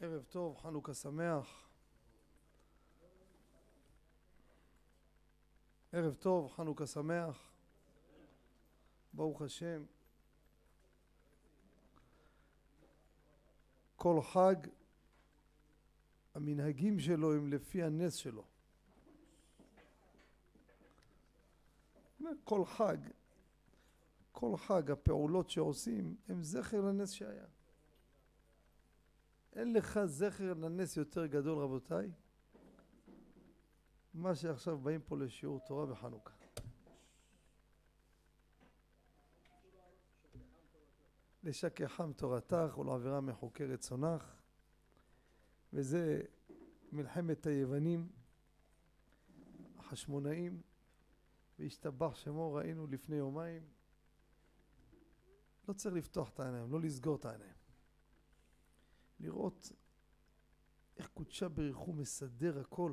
ערב טוב, חנוכה שמח. ערב טוב, חנוכה שמח. ברוך השם. כל חג, המנהגים שלו הם לפי הנס שלו. כל חג, כל חג הפעולות שעושים הם זכר לנס שהיה. אין לך זכר לנס יותר גדול רבותיי מה שעכשיו באים פה לשיעור תורה בחנוכה לשכחם תורתך ולעבירה מחוקי רצונך וזה מלחמת היוונים החשמונאים והשתבח שמו ראינו לפני יומיים. לא צריך לפתוח את העיניים, לא לסגור את העיניים לראות איך קודשה בריחו מסדר הכל.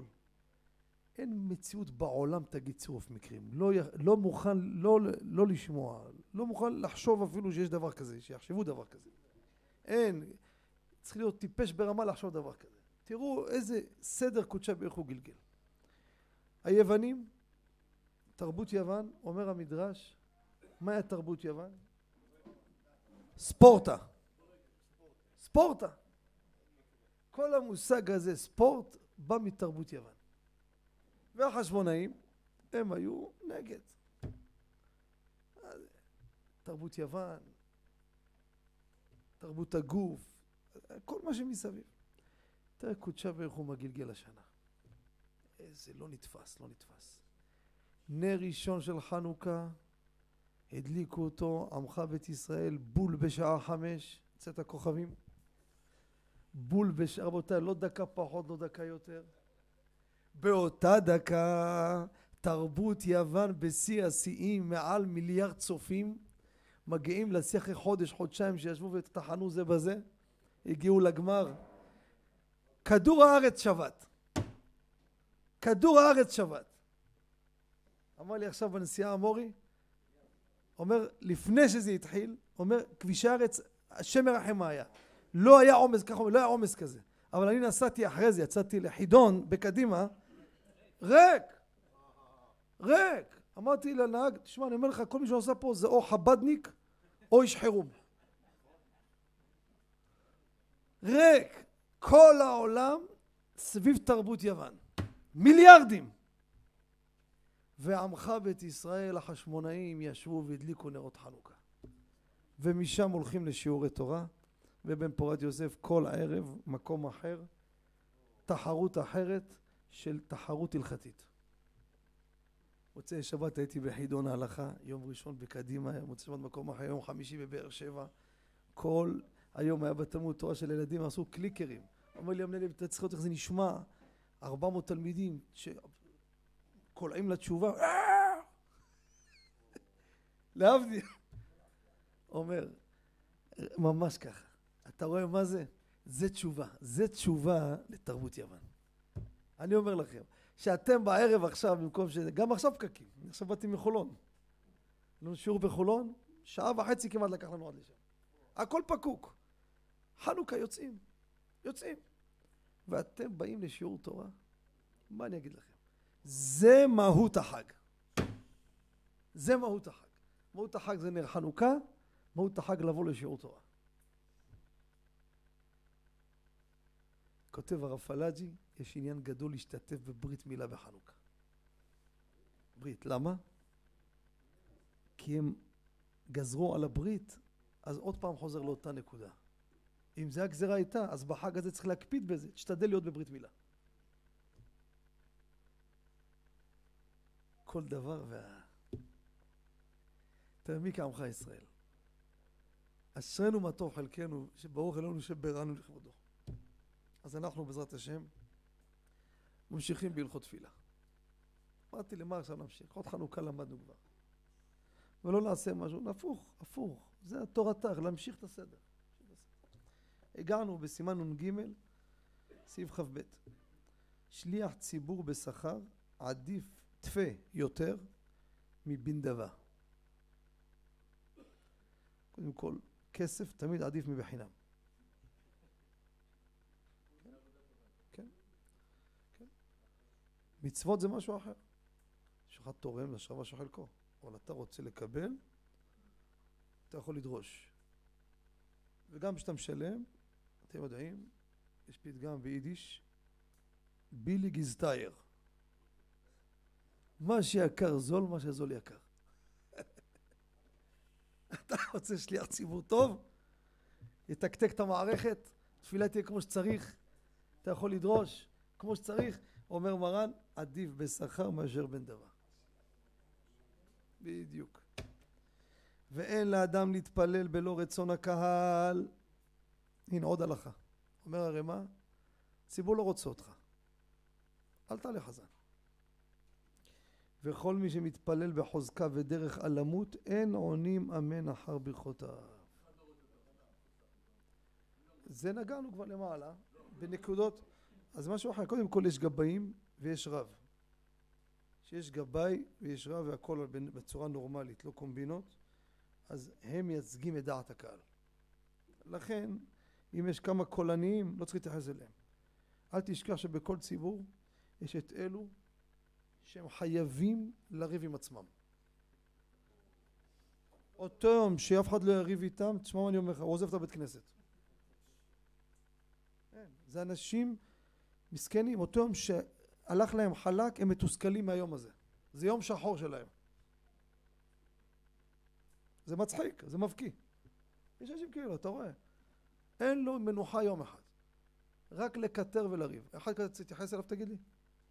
אין מציאות בעולם תגיד צירוף מקרים. לא, לא מוכן לא, לא לשמוע, לא מוכן לחשוב אפילו שיש דבר כזה, שיחשבו דבר כזה. אין, צריך להיות טיפש ברמה לחשוב דבר כזה. תראו איזה סדר קודשה בריחו גלגל. היוונים, תרבות יוון, אומר המדרש, מהי התרבות יוון? ספורטה. ספורטה. כל המושג הזה ספורט בא מתרבות יוון. והחשמונאים הם היו נגד. תרבות יוון תרבות הגוף כל מה שמסביב. תראה קודשה ברוך הוא מגלגל השנה. איזה לא נתפס לא נתפס. נר ראשון של חנוכה הדליקו אותו עמך בית ישראל בול בשעה חמש צאת הכוכבים בול בש... רבותיי, לא דקה פחות, לא דקה יותר. באותה דקה תרבות יוון בשיא השיאים, מעל מיליארד צופים, מגיעים לשיא אחרי חודש, חודשיים שישבו וטחנו זה בזה, הגיעו לגמר. כדור הארץ שבת. כדור הארץ שבת. אמר לי עכשיו בנסיעה המורי, אומר, לפני שזה התחיל, אומר, כבישי הארץ, השם מרחם מה היה. לא היה עומס, ככה אומרים, לא היה עומס כזה. אבל אני נסעתי אחרי זה, יצאתי לחידון בקדימה, ריק, ריק. אמרתי לנהג, תשמע, אני אומר לך, כל מי שעושה פה זה או חבדניק או איש חירום. ריק. כל העולם סביב תרבות יוון. מיליארדים. ועמך בית ישראל החשמונאים ישבו והדליקו נרות חנוכה. ומשם הולכים לשיעורי תורה. ובן פורת יוסף כל הערב מקום אחר, תחרות אחרת של תחרות הלכתית. מוצאי שבת הייתי בחידון ההלכה, יום ראשון בקדימה, מוצאי שבת מקום אחר, יום חמישי בבאר שבע. כל היום היה בתלמוד תורה של ילדים, עשו קליקרים. אומר לי המנהל, אתה צריך לראות איך זה נשמע, 400 תלמידים שקולעים לתשובה, להבדיל. אומר, ממש ככה. אתה רואה מה זה? זה תשובה. זה תשובה לתרבות יוון. אני אומר לכם, שאתם בערב עכשיו, במקום ש... גם עכשיו פקקים. אני עכשיו באתי מחולון. לנו שיעור בחולון, שעה וחצי כמעט לקח לנו עד לשם. הכל פקוק. חנוכה יוצאים. יוצאים. ואתם באים לשיעור תורה? מה אני אגיד לכם? זה מהות החג. זה מהות החג. מהות החג זה נר חנוכה, מהות החג לבוא לשיעור תורה. כותב הרב פלאג'י, יש עניין גדול להשתתף בברית מילה בחנוכה. ברית, למה? כי הם גזרו על הברית, אז עוד פעם חוזר לאותה נקודה. אם זה הגזרה הייתה, אז בחג הזה צריך להקפיד בזה, תשתדל להיות בברית מילה. כל דבר וה... תראה מי כעמך ישראל. אשרינו מה טוב חלקנו, שברוך אלוהינו שברנו לכבודו. אז אנחנו בעזרת השם ממשיכים בהלכות תפילה. אמרתי למה עכשיו נמשיך? עוד חנוכה למדנו כבר. ולא נעשה משהו, הפוך, הפוך. זה התורתך, להמשיך את הסדר. הגענו בסימן נ"ג, סעיף כ"ב. שליח ציבור בשכר עדיף תפה יותר מבנדבה. קודם כל, כסף תמיד עדיף מבחינם. מצוות זה משהו אחר. יש לך תורם לשווה של חלקו, אבל אתה רוצה לקבל, אתה יכול לדרוש. וגם כשאתה משלם, אתם יודעים, יש פתגם ביידיש, בילי גיזטייר. מה שיקר זול, מה שזול יקר. אתה רוצה שליח ציבור טוב? יתקתק את המערכת, תפילה תהיה כמו שצריך, אתה יכול לדרוש כמו שצריך, אומר מרן, עדיף בשכר מאשר בן דבר. בדיוק. ואין לאדם להתפלל בלא רצון הקהל. הנה עוד הלכה. אומר הרמ"א, ציבור לא רוצה אותך. אל תעלה חזן. וכל מי שמתפלל בחוזקה ודרך אלמות, אין עונים אמן אחר ברכותיו. זה נגענו כבר למעלה, בנקודות. אז משהו אחר, קודם כל יש גבאים ויש רב. שיש גבאי ויש רב והכל בצורה נורמלית, לא קומבינות, אז הם מייצגים את דעת הקהל. לכן, אם יש כמה קולניים, לא צריך להתייחס אליהם. אל תשכח שבכל ציבור יש את אלו שהם חייבים לריב עם עצמם. אותו יום שאף אחד לא יריב איתם, תשמע מה אני אומר לך, הוא עוזב את הבית כנסת. כן, זה אנשים מסכנים, אותו יום שהלך להם חלק, הם מתוסכלים מהיום הזה. זה יום שחור שלהם. זה מצחיק, זה מבקיא. יש אנשים כאילו, אתה רואה? אין לו מנוחה יום אחד. רק לקטר ולריב. אחד כזה תתייחס אליו, תגיד לי,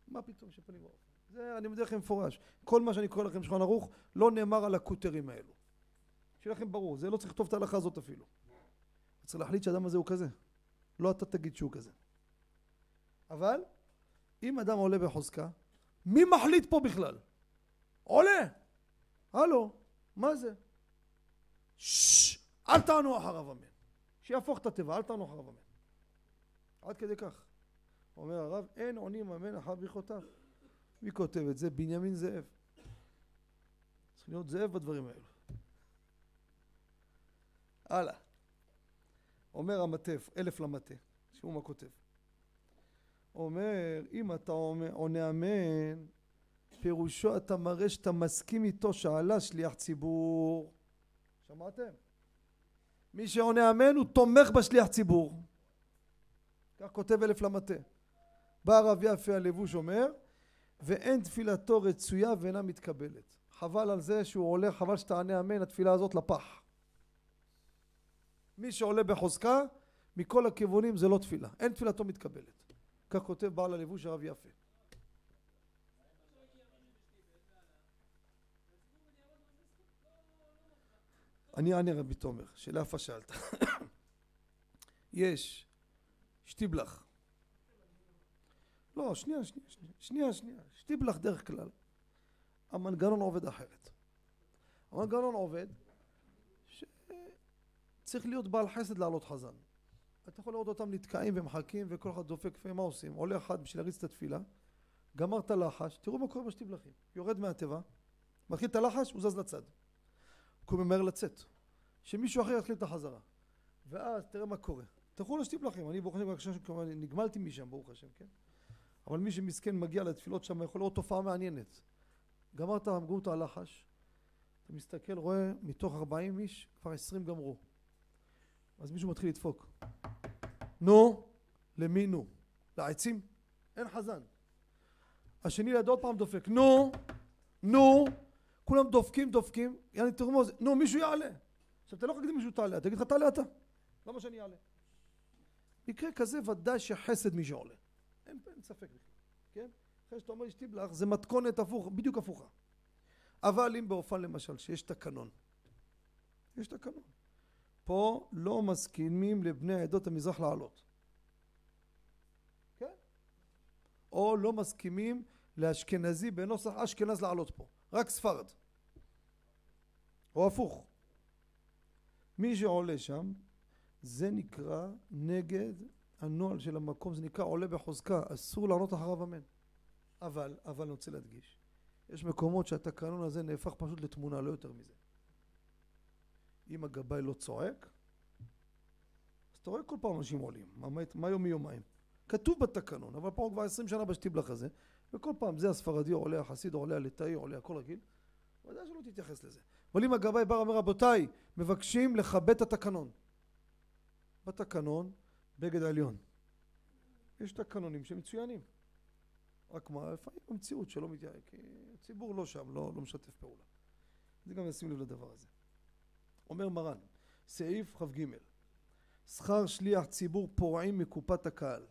מה פתאום שפנים ואופן? זה, אני מודה לכם מפורש. כל מה שאני קורא לכם שולחן ערוך, לא נאמר על הקוטרים האלו. שיהיה לכם ברור, זה לא צריך לכתוב את ההלכה הזאת אפילו. צריך להחליט שהאדם הזה הוא כזה. לא אתה תגיד שהוא כזה. אבל, אם אדם עולה בחוזקה, מי מחליט פה בכלל? עולה! הלו, מה זה? ששש, אל תענו אחריו אמן. שיהפוך את התיבה, אל תענו אחריו אמן. עד כדי כך. אומר הרב, אין עונים אמן אחר ברכותיו. מי כותב את זה? בנימין זאב. צריך להיות זאב בדברים האלו. הלאה. אומר המטף, אלף למטה, תשמעו מה כותב. אומר, אם אתה עונה אמן, פירושו אתה מראה שאתה מסכים איתו שעלה שליח ציבור. שמעתם? מי שעונה אמן הוא תומך בשליח ציבור. כך כותב אלף למטה. בא הרב יפה הלבוש אומר, ואין תפילתו רצויה ואינה מתקבלת. חבל על זה שהוא עולה, חבל שתענה אמן, התפילה הזאת לפח. מי שעולה בחוזקה, מכל הכיוונים זה לא תפילה. אין תפילתו מתקבלת. כך כותב בעל הלבוש הרב יפה. אני אענה רבי תומר, שאלה יפה שאלת. יש שטיבלח. לא, שנייה, שנייה, שנייה, שנייה. שטיבלח דרך כלל. המנגנון עובד אחרת. המנגנון עובד שצריך להיות בעל חסד לעלות חזן. אתה יכול לראות אותם נתקעים ומחכים וכל אחד דופק ומה עושים? עולה אחד בשביל להריץ את התפילה, גמר את הלחש, תראו מה קורה בשטיבלחים. יורד מהתיבה, מתחיל את הלחש, הוא זז לצד. הוא ממהר לצאת. שמישהו אחר יתחיל את החזרה. ואז תראה מה קורה. תלכו לשטיבלחים, אני ברוך השם נגמלתי משם ברוך השם, כן? אבל מי שמסכן מגיע לתפילות שם יכול לראות תופעה מעניינת. גמרת, גמרו את הלחש, אתה מסתכל, רואה מתוך 40 איש, כבר 20 גמרו. אז מישהו מתחיל לדפוק. נו, למי נו? לעצים? אין חזן. השני לידו עוד פעם דופק. נו, נו, כולם דופקים, דופקים, יאללה תרמוז, נו, מישהו יעלה. עכשיו, אתה לא יכול להגיד מישהו תעלה, תגיד לך תעלה אתה. למה שאני אעלה? מקרה כזה ודאי שחסד מי שעולה. אין, אין ספק בכלל, כן? אחרי שאתה אומר שתבלח, זה מתכונת הפוך, בדיוק הפוכה. אבל אם באופן למשל, שיש תקנון, יש תקנון. פה לא מסכימים לבני עדות המזרח לעלות. כן? או לא מסכימים לאשכנזי בנוסח אשכנז לעלות פה. רק ספרד. או הפוך. מי שעולה שם, זה נקרא נגד הנוהל של המקום, זה נקרא עולה בחוזקה, אסור לענות אחריו אמן. אבל, אבל אני רוצה להדגיש, יש מקומות שהתקנון הזה נהפך פשוט לתמונה, לא יותר מזה. אם הגבאי לא צועק, אז אתה רואה כל פעם אנשים עולים, מה, מה יום מיומיים. כתוב בתקנון, אבל פה כבר עשרים שנה בשטיבלח הזה, וכל פעם זה הספרדי עולה החסיד עולה הליטאי עולה הכל רגיל ודאי שלא תתייחס לזה. אבל אם הגבאי בא ואומר רבותיי מבקשים לכבד את התקנון. בתקנון בגד העליון. יש תקנונים שמצוינים. רק מה לפעמים במציאות שלא מתייחס כי הציבור לא שם לא, לא משתף פעולה. זה גם לשים לב לדבר הזה אומר מרן סעיף כ"ג שכר שליח ציבור פורעים מקופת הקהל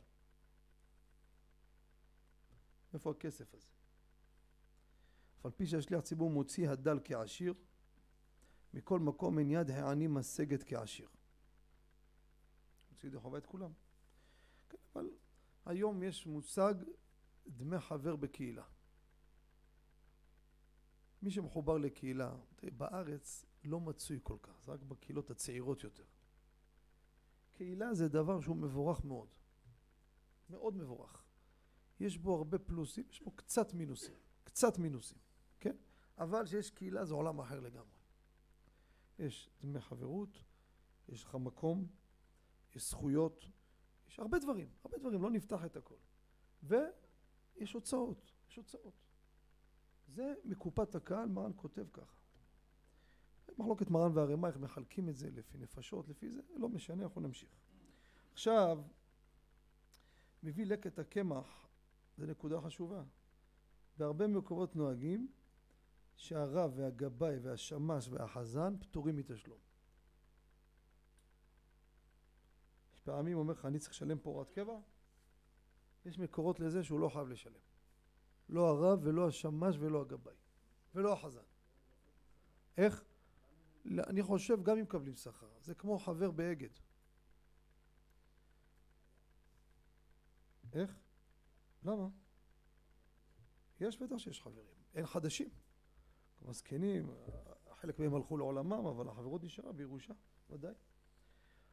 איפה הכסף הזה? אף על פי שהשליח ציבור מוציא הדל כעשיר, מכל מקום אין יד העני משגת כעשיר. מוציא ידי חובה את כולם. כן, אבל היום יש מושג דמי חבר בקהילה. מי שמחובר לקהילה, בארץ לא מצוי כל כך, זה רק בקהילות הצעירות יותר. קהילה זה דבר שהוא מבורך מאוד. מאוד מבורך. יש בו הרבה פלוסים, יש בו קצת מינוסים, קצת מינוסים, כן? אבל שיש קהילה זה עולם אחר לגמרי. יש דמי חברות, יש לך מקום, יש זכויות, יש הרבה דברים, הרבה דברים, לא נפתח את הכל. ויש הוצאות, יש הוצאות. זה מקופת הקהל, מרן כותב ככה. מחלוקת מרן והרמ"א, איך מחלקים את זה לפי נפשות, לפי זה, לא משנה, אנחנו נמשיך. עכשיו, מביא לקט הקמח זו נקודה חשובה. בהרבה מקומות נוהגים שהרב והגבאי והשמש והחזן פטורים מתשלום. יש פעמים אומר לך אני צריך לשלם פה הוראת קבע? יש מקורות לזה שהוא לא חייב לשלם. לא הרב ולא השמש ולא הגבאי ולא החזן. איך? אני חושב גם אם מקבלים שכר. זה כמו חבר באגד. איך? למה? יש בטח שיש חברים, אין חדשים. הזקנים, חלק מהם הלכו לעולמם, אבל החברות נשארה בירושה, ודאי.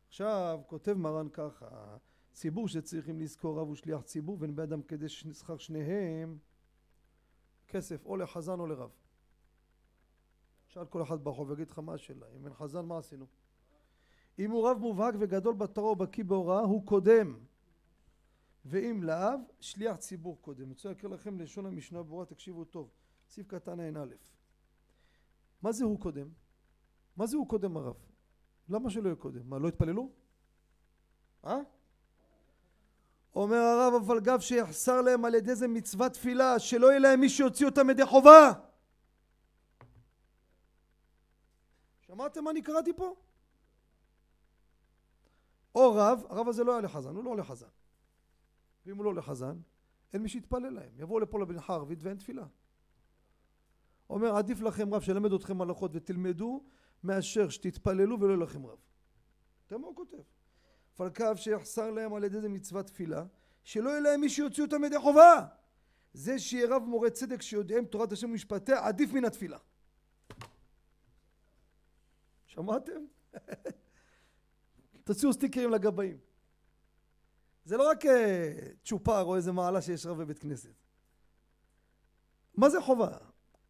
עכשיו, כותב מרן ככה, ציבור שצריכים לזכור רב ושליח ציבור ואין באדם כדי שכר שניהם כסף או לחזן או לרב. שאל כל אחד ברחוב ויגיד לך מה השאלה, אם אין חזן מה עשינו? אם הוא רב מובהק וגדול בתורה ובקיא בהוראה הוא קודם ואם לאו, שליח ציבור קודם. אני רוצה להקריא לכם לשון המשנה ברורה, תקשיבו טוב. סעיף קטן ע"א. מה זה הוא קודם? מה זה הוא קודם הרב? למה שלא יהיה קודם? מה, לא התפללו? אה? אומר הרב, אבל גב שיחסר להם על ידי זה מצוות תפילה, שלא יהיה להם מי שיוציא אותם ידי חובה. שמעתם מה אני קראתי פה? או רב, הרב הזה לא היה לחזן, הוא לא הולך חזן. ואם הוא לא לחזן, אין מי שיתפלל להם. יבואו לפה למנחה ערבית ואין תפילה. אומר עדיף לכם רב שלמד אתכם הלכות ותלמדו מאשר שתתפללו ולא יהיה לכם רב. תראה מה הוא כותב. פלקב שיחסר להם על ידי זה מצוות תפילה שלא יהיה להם מי שיוציא אותם ידי חובה. זה שיהיה רב מורה צדק שיודעם תורת השם ומשפטיה עדיף מן התפילה. שמעתם? תוציאו סטיקרים לגבאים. זה לא רק אה, צ'ופר או איזה מעלה שיש רב בבית כנסת. מה זה חובה?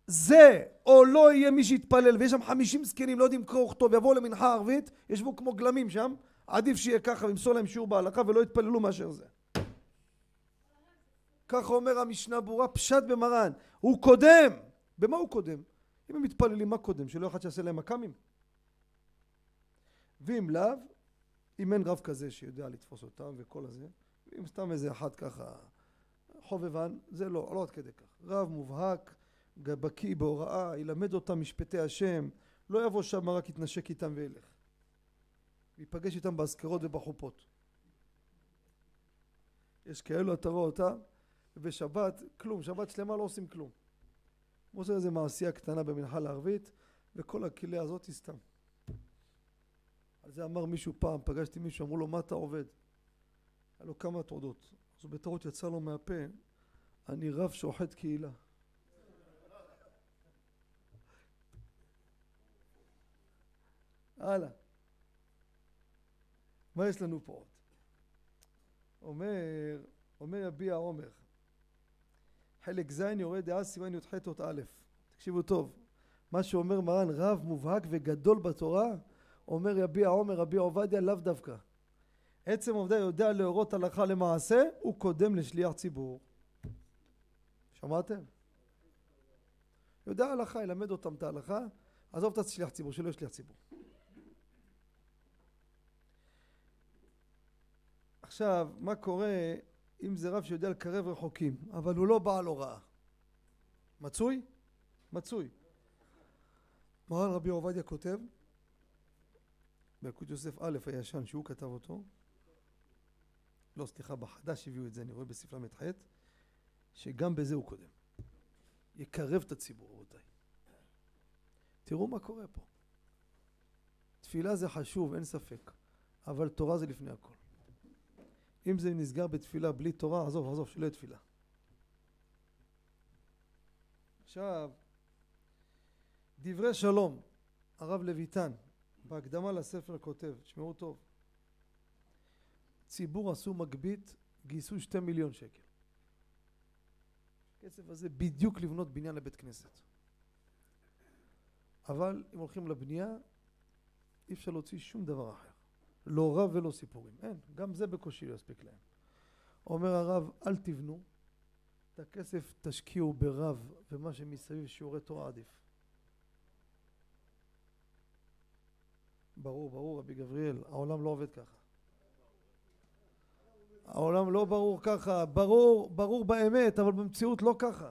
זה או לא יהיה מי שיתפלל ויש שם חמישים זקנים לא יודעים קרוא וכתוב יבואו למנחה ערבית ישבו כמו גלמים שם עדיף שיהיה ככה וימסור להם שיעור בהלכה ולא יתפללו מאשר זה ככה אומר המשנה ברורה פשט במרן הוא קודם במה הוא קודם? אם הם מתפללים מה קודם? שלא אחד שיעשה להם מכ"מים? ואם לאו אם אין רב כזה שיודע לתפוס אותם וכל הזה, אם סתם איזה אחד ככה חובבן, זה לא, לא עד כדי כך. רב מובהק, בקיא בהוראה, ילמד אותם משפטי השם, לא יבוא שם רק יתנשק איתם וילך. ייפגש איתם באזכרות ובחופות. יש כאלו, אתה רואה אותם, ובשבת, כלום, שבת שלמה לא עושים כלום. עושה איזה מעשייה קטנה במנחה לערבית, וכל הכליה הזאת היא סתם. על זה אמר מישהו פעם, פגשתי מישהו, אמרו לו מה אתה עובד? היה לו כמה תעודות, אז הוא בטעות יצא לו מהפה, אני רב שוחט קהילה. הלאה. מה יש לנו פה עוד? אומר, אומר יביע עומר, חלק ז' יורד דעה סימן י"ח אות תקשיבו טוב, מה שאומר מרן רב מובהק וגדול בתורה אומר יביע עומר רבי עובדיה לאו דווקא. עצם עובדה יודע להורות הלכה למעשה הוא קודם לשליח ציבור. שמעתם? יודע הלכה, ילמד אותם את ההלכה, עזוב את השליח ציבור, שלא יהיה שליח ציבור. עכשיו, מה קורה אם זה רב שיודע לקרב רחוקים, אבל הוא לא בעל הוראה? מצוי? מצוי. מרן רבי עובדיה כותב, בילקוט יוסף א' הישן שהוא כתב אותו, לא סליחה בחדש הביאו את זה אני רואה בספר ל"ח, שגם בזה הוא קודם. יקרב את הציבור רבותיי. תראו מה קורה פה. תפילה זה חשוב אין ספק, אבל תורה זה לפני הכל. אם זה נסגר בתפילה בלי תורה, עזוב, עזוב, שלא יהיה תפילה. עכשיו, דברי שלום, הרב לויטן, בהקדמה לספר כותב, תשמעו טוב, ציבור עשו מגבית, גייסו שתי מיליון שקל. הכסף הזה בדיוק לבנות בניין לבית כנסת. אבל אם הולכים לבנייה, אי אפשר להוציא שום דבר אחר. לא רב ולא סיפורים. אין, גם זה בקושי לא יספיק להם. אומר הרב, אל תבנו, את הכסף תשקיעו ברב ומה שמסביב שיעורי תורה עדיף. ברור, ברור, רבי גבריאל, העולם לא עובד ככה. העולם לא ברור ככה, ברור, ברור באמת, אבל במציאות לא ככה.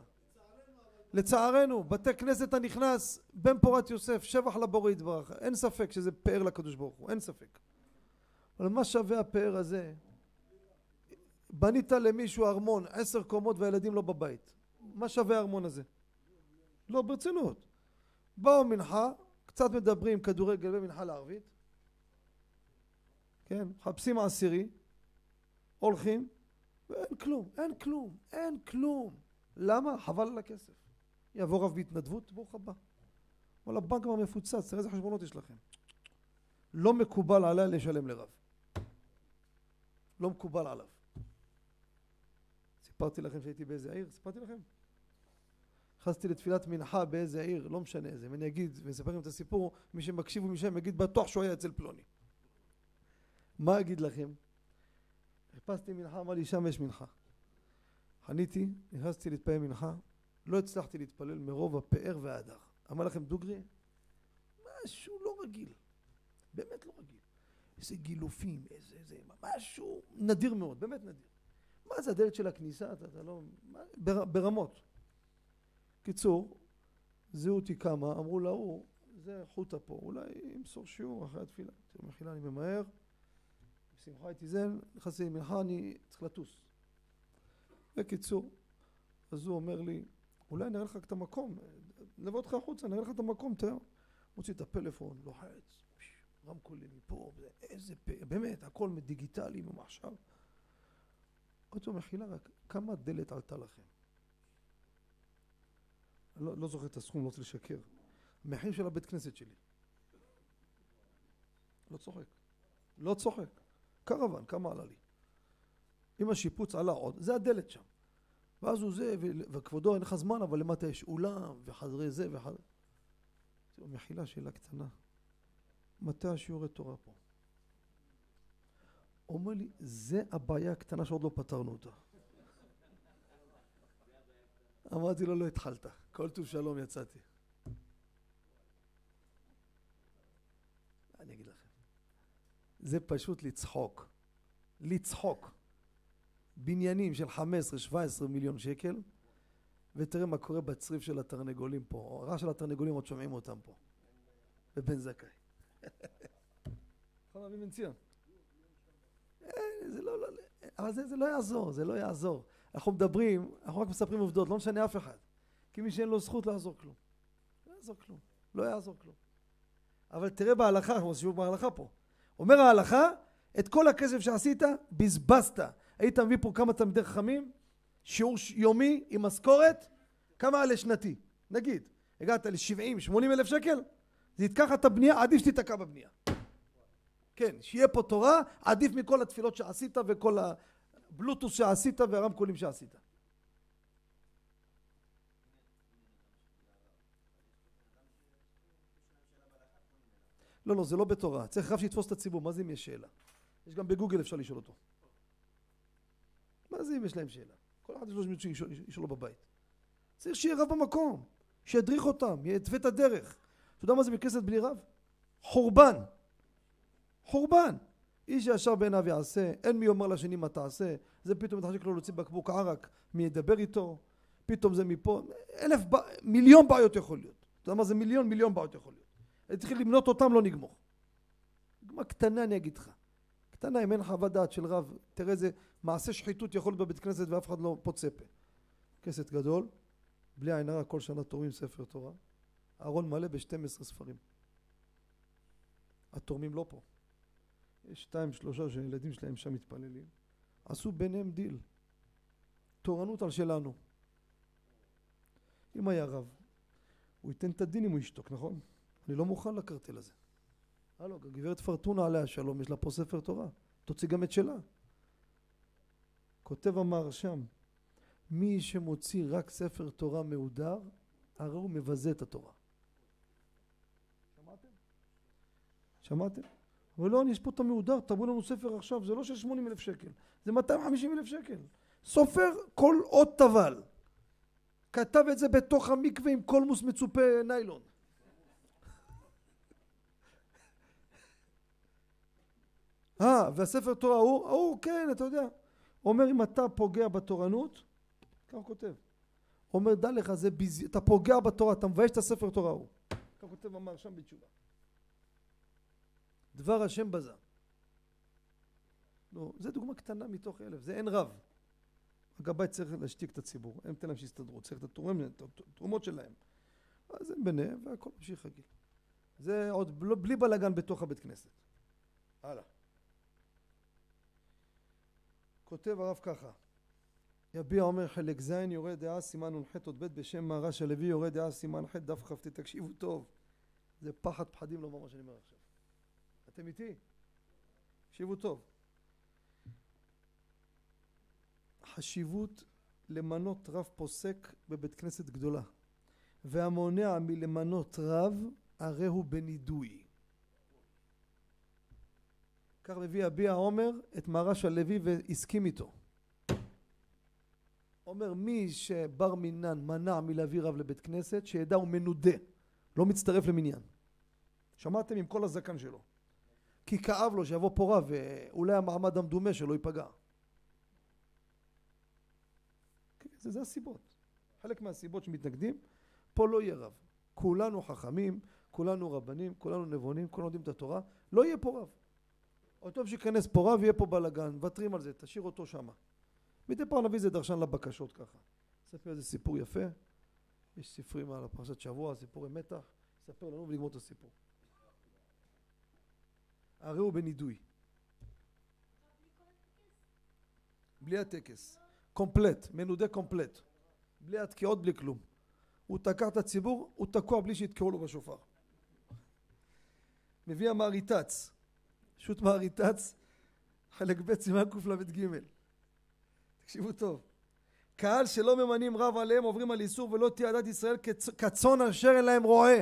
לצערנו, בתי כנסת הנכנס, בן פורת יוסף, שבח לבורא יתברך, אין ספק שזה פאר לקדוש ברוך הוא, אין ספק. אבל מה שווה הפאר הזה? בנית למישהו ארמון, עשר קומות והילדים לא בבית. מה שווה הארמון הזה? לא, ברצינות. באו מנחה, קצת מדברים כדורגל ומנחה לערבית, כן, מחפשים עשירי, הולכים, ואין כלום, אין כלום, אין כלום. למה? חבל על הכסף. יבוא רב בהתנדבות, ברוך הבא. אבל הבנק כבר מפוצץ, תראה איזה חשבונות יש לכם. לא מקובל עליי לשלם לרב. לא מקובל עליו. סיפרתי לכם שהייתי באיזה עיר? סיפרתי לכם? נכנסתי לתפילת מנחה באיזה עיר, לא משנה איזה, ואני אגיד, ואספר לכם את הסיפור, מי שמקשיב ומשם יגיד בטוח שהוא היה אצל פלוני. מה אגיד לכם? חיפשתי מנחה, אמר לי שם יש מנחה. חניתי, נכנסתי להתפלל מנחה, לא הצלחתי להתפלל מרוב הפאר וההדר. אמר לכם דוגרי, משהו לא רגיל, באמת לא רגיל. איזה גילופים, איזה, איזה, משהו נדיר מאוד, באמת נדיר. מה זה הדלת של הכניסה? אתה, אתה לא... בר, ברמות. קיצור, זיהו אותי כמה, אמרו להוא, זה חוטה פה, אולי ימסור שיעור אחרי התפילה. תראו, מחילה, אני ממהר. בשמחה הייתי זה, נכנסתי למנחה, אני צריך לטוס. בקיצור, אז הוא אומר לי, אולי נראה לך את המקום, נלווה אותך החוצה, נראה לך את המקום, תראה. מוציא את הפלאפון, לוחץ, רמקולים מפה, איזה באמת, הכל דיגיטלי ממחשב. אמרתי לו, מחילה רק, כמה דלת עלתה לכם? לא, לא זוכר את הסכום, לא רוצה לשקר. מחיר של הבית כנסת שלי. לא צוחק. לא צוחק. קרוון, כמה עלה לי? אם השיפוץ עלה עוד, זה הדלת שם. ואז הוא זה, וכבודו אין לך זמן, אבל למטה יש אולם, וחדרי זה, וחדרי... מחילה שאלה קטנה. מתי השיעורי תורה פה? אומר לי, זה הבעיה הקטנה שעוד לא פתרנו אותה. אמרתי לו, לא התחלת. כל טוב שלום יצאתי. אני אגיד לכם, זה פשוט לצחוק. לצחוק. בניינים של 15-17 מיליון שקל, ותראה מה קורה בצריף של התרנגולים פה. הרעש של התרנגולים עוד שומעים אותם פה. בבן זכאי. יכול להביא בן ציון. זה לא, לא, אבל זה, זה לא יעזור, זה לא יעזור. אנחנו מדברים, אנחנו רק מספרים עובדות, לא משנה אף אחד. כי מי שאין לו זכות לא יעזור כלום. לא יעזור כלום. לא יעזור כלום. אבל תראה בהלכה, אנחנו עושים בהלכה פה. אומר ההלכה, את כל הכסף שעשית, בזבזת. היית מביא פה כמה תלמידי חכמים, שיעור יומי עם משכורת, כמה עלה שנתי? נגיד, הגעת ל-70-80 אלף שקל, זה יתקע לך את הבנייה, עדיף שתיתקע בבנייה. כן, שיהיה פה תורה, עדיף מכל התפילות שעשית וכל הבלוטוס שעשית והרמקולים שעשית. לא, לא, זה לא בתורה. צריך רב שיתפוס את הציבור. מה זה אם יש שאלה? יש גם בגוגל אפשר לשאול אותו. מה זה אם יש להם שאלה? כל אחד יש לו מישהו לשאול לו בבית. צריך שיהיה רב במקום, שידריך אותם, יתווה את הדרך. אתה יודע מה זה בית כנסת בלי רב? חורבן. חורבן. איש הישר בעיניו יעשה, אין מי יאמר לשני מה תעשה, זה פתאום מתחשק לו להוציא בקבוק ערק, מי ידבר איתו, פתאום זה מפה, אלף, מיליון בעיות יכול להיות. אתה יודע מה זה מיליון? מיליון בעיות יכול להיות. אני צריך למנות אותם, לא נגמור. דוגמה קטנה אני אגיד לך. קטנה, אם אין חוות דעת של רב, תראה איזה מעשה שחיתות יכול להיות בבית כנסת ואף אחד לא פוצה פה. כסת גדול, בלי עין הרע, כל שנה תורמים ספר תורה, ארון מלא ב-12 ספרים. התורמים לא פה. שתיים שלושה שהילדים שלהם שם מתפללים. עשו ביניהם דיל. תורנות על שלנו. אם היה רב, הוא ייתן את הדין אם הוא ישתוק, נכון? אני לא מוכן לקרטל הזה. הלו, גברת פרטונה עליה שלום, יש לה פה ספר תורה. תוציא גם את שלה. כותב המהרשם, מי שמוציא רק ספר תורה מהודר, הרי הוא מבזה את התורה. שמעתם? שמעתם? לא, יש פה את המהודר, תבוא לנו ספר עכשיו, זה לא של 80 אלף שקל, זה 250 אלף שקל. סופר כל אות טבל. כתב את זה בתוך המקווה עם קולמוס מצופה ניילון. אה, והספר תורה ההוא, ההוא, כן, אתה יודע. אומר, אם אתה פוגע בתורנות, כך הוא כותב. אומר, דע לך, זה ביז... אתה פוגע בתורה, אתה מבייש את הספר תורה ההוא. כך כותב אמר שם בתשובה. דבר השם בזה. לא, זה דוגמה קטנה מתוך אלף, זה אין רב. הגבאי צריך להשתיק את הציבור, הם תן להם שיסתדרו, צריך את התרומות שלהם. אז הם ביניהם והכל ממשיך רגיל. זה עוד בלי בלאגן בתוך הבית כנסת. הלאה. כותב הרב ככה יביע אומר חלק ז' יורה דעה סימן נ"ח עוד ב' בשם מהרש הלוי יורה דעה סימן ח' דף כ"ט תקשיבו טוב זה פחד פחדים לומר מה שאני אומר עכשיו אתם איתי? תקשיבו טוב חשיבות למנות רב פוסק בבית כנסת גדולה והמונע מלמנות רב הרי הוא בנידוי כך מביא אבי העומר את מהרש הלוי והסכים איתו. אומר מי שבר מינן מנע מלהביא רב לבית כנסת שידע הוא מנודה לא מצטרף למניין שמעתם עם כל הזקן שלו כי כאב לו שיבוא פה רב ואולי המעמד המדומה שלו ייפגע. כן, זה, זה הסיבות. חלק מהסיבות שמתנגדים פה לא יהיה רב. כולנו חכמים כולנו רבנים כולנו נבונים כולנו יודעים את התורה לא יהיה פה רב. או טוב שייכנס פה רב, יהיה פה בלאגן, מוותרים על זה, תשאיר אותו שמה. מדי פעם נביא איזה דרשן לבקשות ככה. ספר איזה סיפור יפה, יש ספרים על הפרשת שבוע, סיפורי מתח, ספר לנו ולגמור את הסיפור. הרי הוא בנידוי. בלי הטקס. קומפלט, מנודה קומפלט. בלי התקיעות, בלי כלום. הוא תקע את הציבור, הוא תקוע בלי שיתקעו לו בשופר. מביא המעריטץ, שו"ת מעריטץ, חלק ב' סימן קל"ג. תקשיבו טוב. קהל שלא ממנים רב עליהם עוברים על איסור ולא תהיה עדת ישראל כצאן אשר אין להם רועה.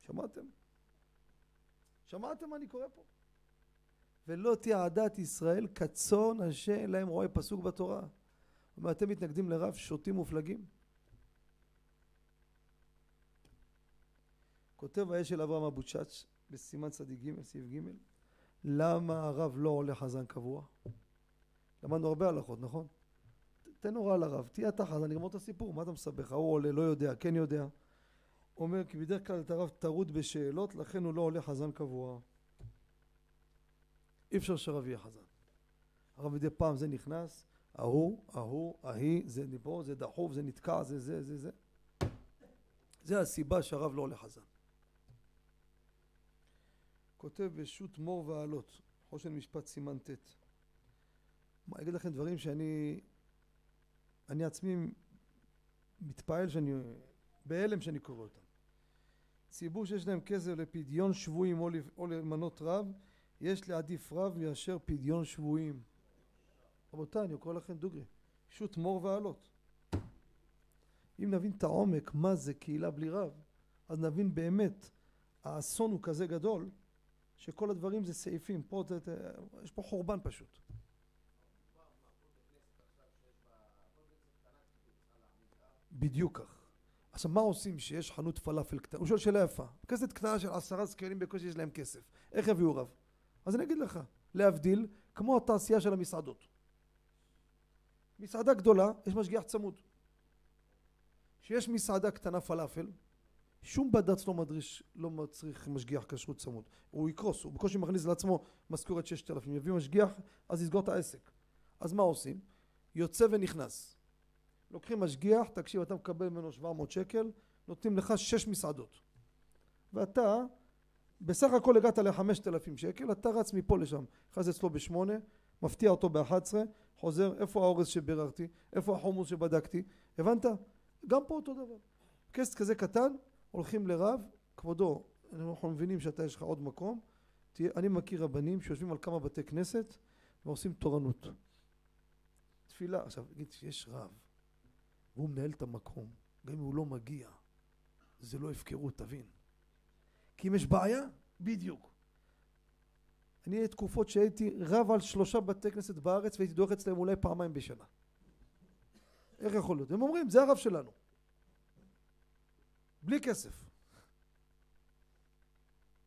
שמעתם? שמעתם מה אני קורא פה? ולא תהיה עדת ישראל כצאן אין להם רועה, פסוק בתורה. אומר, אתם מתנגדים לרב שוטים מופלגים? כותב האש של אברהם אבוצ'אץ' בסימן צדיק ג', סעיף ג', למה הרב לא עולה חזן קבוע? למדנו הרבה הלכות, נכון? תן הוראה לרב, תהיה אתה חזן, נגמור את הסיפור, מה אתה מסבך? ההוא עולה, לא יודע, כן יודע. אומר כי בדרך כלל את הרב טרוד בשאלות, לכן הוא לא עולה חזן קבוע. אי אפשר שהרב יהיה חזן. הרב מדי פעם זה נכנס, ההוא, ההוא, ההיא, זה פה, זה דחוף, זה נתקע, זה זה, זה זה. זה הסיבה שהרב לא עולה חזן. כותב בשו"ת מור ועלות, חושן משפט סימן ט'. אני אגיד לכם דברים שאני אני עצמי מתפעל שאני, בהלם שאני קורא אותם. ציבור שיש להם כסף לפדיון שבויים או, למנות רב, יש להעדיף רב מאשר פדיון שבויים. רבותיי, אני קורא לכם דוגרי, שו"ת מור ועלות. אם נבין את העומק מה זה קהילה בלי רב, אז נבין באמת האסון הוא כזה גדול שכל הדברים זה סעיפים, פה יש פה חורבן פשוט. בדיוק כך. עכשיו, מה עושים שיש חנות פלאפל קטנה? הוא שואל שאלה יפה. כסת קטנה של עשרה זקנים בקושי יש להם כסף. איך יביאו רב? אז אני אגיד לך, להבדיל, כמו התעשייה של המסעדות. מסעדה גדולה, יש משגיח צמוד. כשיש מסעדה קטנה פלאפל, שום בד"ץ לא מדריש, לא מצריך משגיח כשרות צמוד. הוא יקרוס, הוא בקושי מכניס לעצמו משכורת ששת אלפים. יביא משגיח, אז יסגור את העסק. אז מה עושים? יוצא ונכנס. לוקחים משגיח, תקשיב, אתה מקבל ממנו 700 שקל, נותנים לך שש מסעדות. ואתה, בסך הכל הגעת ל-5,000 שקל, אתה רץ מפה לשם. נכנס אצלו בשמונה, מפתיע אותו ב-11, חוזר, איפה האורז שביררתי? איפה החומוס שבדקתי? הבנת? גם פה אותו דבר. כסף כזה קטן, הולכים לרב, כבודו, אנחנו מבינים שאתה יש לך עוד מקום, תהיה, אני מכיר רבנים שיושבים על כמה בתי כנסת ועושים תורנות. תפילה, עכשיו, נגיד שיש רב והוא מנהל את המקום, גם אם הוא לא מגיע, זה לא הפקרות, תבין. כי אם יש בעיה, בדיוק. אני היה תקופות שהייתי רב על שלושה בתי כנסת בארץ והייתי דורך אצלם אולי פעמיים בשנה. איך יכול להיות? הם אומרים, זה הרב שלנו. בלי כסף.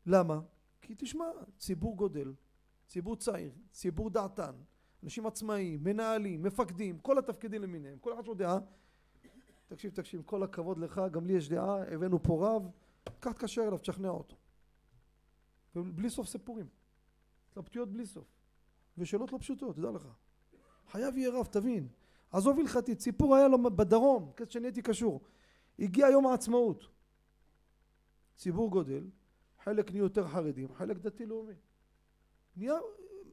למה? כי תשמע, ציבור גודל, ציבור צעיר, ציבור דעתן, אנשים עצמאיים, מנהלים, מפקדים, כל התפקידים למיניהם, כל אחד יש לו דעה. תקשיב, תקשיב, כל הכבוד לך, גם לי יש דעה, הבאנו פה רב, קח תקשר אליו, תשכנע אותו. ובלי סוף סיפורים. התלבטויות בלי סוף. ושאלות לא פשוטות, תדע לך. חייב יהיה רב, תבין. עזוב הלכתית, סיפור היה לו בדרום, כשאני הייתי קשור. הגיע יום העצמאות. ציבור גודל, חלק נהיו יותר חרדים, חלק דתי לאומי. נהיה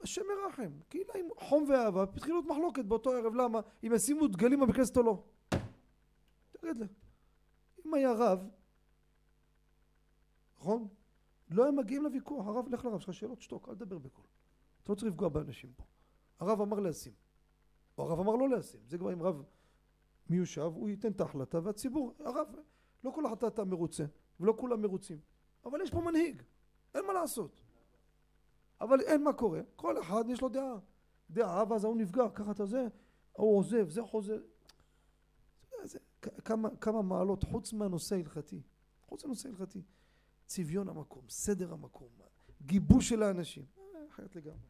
השם מרחם, קהילה עם חום ואהבה, התחילה להיות מחלוקת באותו ערב, למה? אם ישימו דגלים בכנסת או לא. תגיד לי, אם היה רב, נכון? לא הם מגיעים לוויכוח, הרב, לך לרב, יש לך שאלות, שתוק, אל תדבר בקול. אתה לא צריך לפגוע באנשים פה. הרב אמר להשים, או הרב אמר לא להשים, זה כבר אם רב מיושב, הוא ייתן את ההחלטה, והציבור, הרב, לא כל החלטה אתה מרוצה, ולא כולם מרוצים, אבל יש פה מנהיג, אין מה לעשות. אבל אין מה קורה, כל אחד יש לו דעה. דעה, ואז ההוא נפגע, ככה אתה זה, ההוא עוזב, זה חוזר. כמה, כמה מעלות, חוץ מהנושא ההלכתי, חוץ מהנושא ההלכתי. צביון המקום, סדר המקום, גיבוש של האנשים, אחרת לגמרי.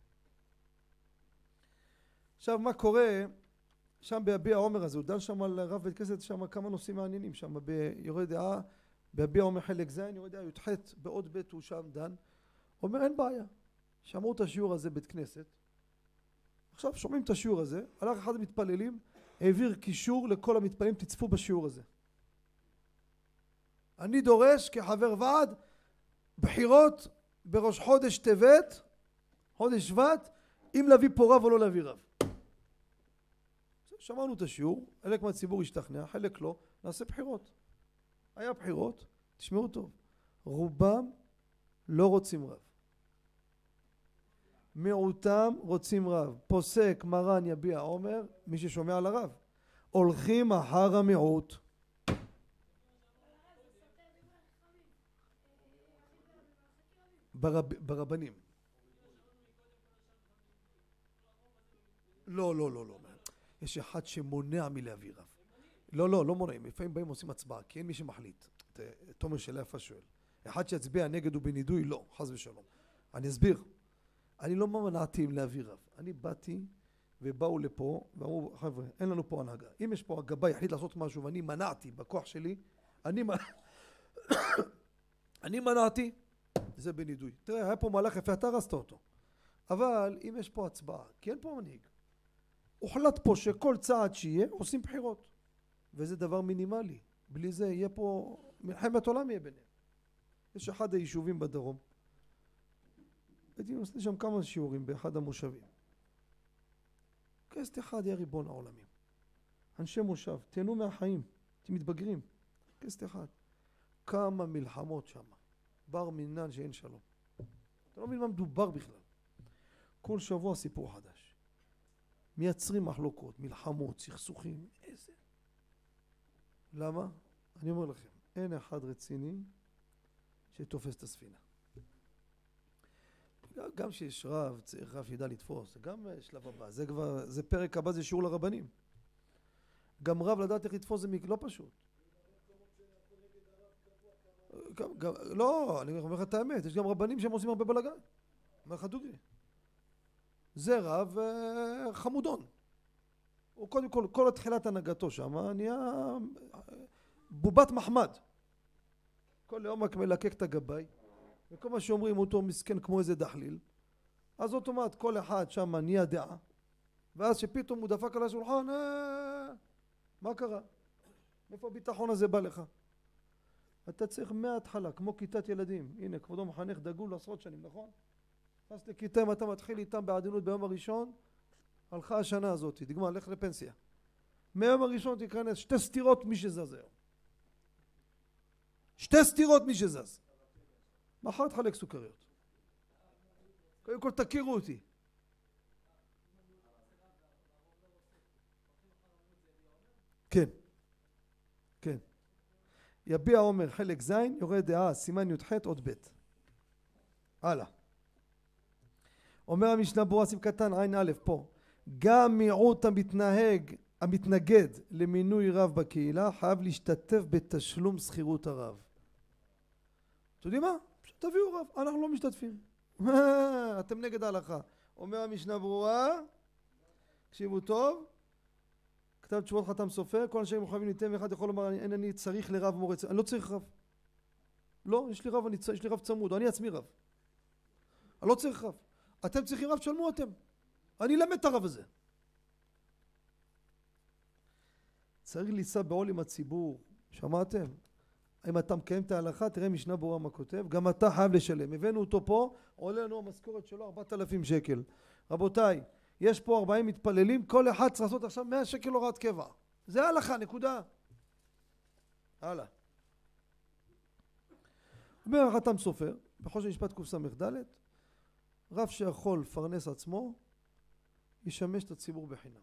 עכשיו מה קורה שם ביביע עומר הזה, הוא דן שם על רב בית כנסת שם כמה נושאים מעניינים שם ביורה דעה, ביביע עומר חלק ז', יורה דעה י"ח, בעוד ב' הוא שם דן, אומר אין בעיה, שמעו את השיעור הזה בית כנסת, עכשיו שומעים את השיעור הזה, הלך אחד המתפללים, העביר קישור לכל המתפללים, תצפו בשיעור הזה. אני דורש כחבר ועד בחירות בראש חודש טבת, חודש שבט, אם להביא פה רב או לא להביא רב. שמענו את השיעור, חלק מהציבור השתכנע, חלק לא, נעשה בחירות. היה בחירות, תשמעו טוב, רובם לא רוצים רב. מיעוטם רוצים רב. פוסק מרן יביע עומר, מי ששומע על הרב. הולכים אחר המיעוט. ברב, ברבנים. לא, לא, לא, לא. יש אחד שמונע מלהביא רב. לא, לא, לא מונע, לפעמים באים ועושים הצבעה, כי אין מי שמחליט. תומר שאלה יפה שואל. אחד שיצביע נגד ובנידוי, לא, חס ושלום. אני אסביר. אני לא מנעתי להביא רב. אני באתי ובאו לפה ואמרו, חבר'ה, אין לנו פה הנהגה. אם יש פה הגבאי יחליט לעשות משהו ואני מנעתי בכוח שלי, אני, אני מנעתי, זה בנידוי. תראה, היה פה מהלך יפה, אתה הרסת אותו. אבל אם יש פה הצבעה, כי אין פה מנהיג, הוחלט פה שכל צעד שיהיה עושים בחירות וזה דבר מינימלי בלי זה יהיה פה מלחמת עולם יהיה ביניהם יש אחד היישובים בדרום הייתי עושה שם כמה שיעורים באחד המושבים. כסת אחד יהיה ריבון העולמים. אנשי מושב תהנו מהחיים אתם מתבגרים. כסת אחד. כמה מלחמות שם. בר מינן שאין שלום. אתה לא מבין מה מדובר בכלל. כל שבוע סיפור חדש. מייצרים מחלוקות, מלחמות, סכסוכים, איזה... למה? אני אומר לכם, אין אחד רציני שתופס את הספינה. גם כשיש רב, צריך רב שידע לתפוס, זה גם שלב הבא, זה כבר, זה פרק הבא, זה שיעור לרבנים. גם רב לדעת איך לתפוס זה לא פשוט. גם, גם, לא, אני אומר לך את האמת, יש גם רבנים שהם עושים הרבה בלאגן. אומר לך דוגרי. זה רב uh, חמודון. הוא קודם כל, כל התחילת הנהגתו שם נהיה בובת מחמד. כל יום רק מלקק את הגבאי, וכל מה שאומרים אותו מסכן כמו איזה דחליל, אז אוטומט כל אחד שם נהיה דעה, ואז שפתאום הוא דפק על השולחן, אה, מה קרה? מאיפה הביטחון הזה בא לך? אתה צריך מההתחלה, כמו כיתת ילדים, הנה כבודו מחנך דגול עשרות שנים, נכון? נכנס לכיתה אם אתה מתחיל איתם בעדינות ביום הראשון, הלכה השנה הזאת, דגמר, לך לפנסיה. מהיום הראשון תיכנס שתי סטירות מי שזז היום. שתי סטירות מי שזז. מחר תחלק סוכריות. קודם כל תכירו אותי. כן, כן. יביע עומר חלק ז', יורד דעה, סימן י"ח, עוד ב'. הלאה. אומר המשנה ברורה סעיף קטן ע"א פה גם מיעוט המתנהג המתנגד למינוי רב בקהילה חייב להשתתף בתשלום שכירות הרב. אתם יודעים מה? תביאו רב, אנחנו לא משתתפים. אתם נגד ההלכה. אומר המשנה ברורה, תקשיבו טוב, כתב תשובות חתם סופר, כל אנשי מחויבים ניתן ואחד יכול לומר אין אני צריך לרב מורה, אני לא צריך רב. לא, יש לי רב, אני, יש לי רב צמוד, אני עצמי רב. אני לא צריך רב. אתם צריכים רב, תשלמו אתם. אני אלמד את הרב הזה. צריך לנסוע בעול עם הציבור, שמעתם? אם אתה מקיים את ההלכה, תראה משנה ברורה מה כותב, גם אתה חייב לשלם. הבאנו אותו פה, עולה לנו המשכורת שלו 4,000 שקל. רבותיי, יש פה 40 מתפללים, כל אחד צריך לעשות עכשיו 100 שקל הוראת קבע. זה ההלכה, נקודה. הלאה. אומר החתם סופר, בחושן משפט קס"ד, רב שיכול לפרנס עצמו, ישמש את הציבור בחינם.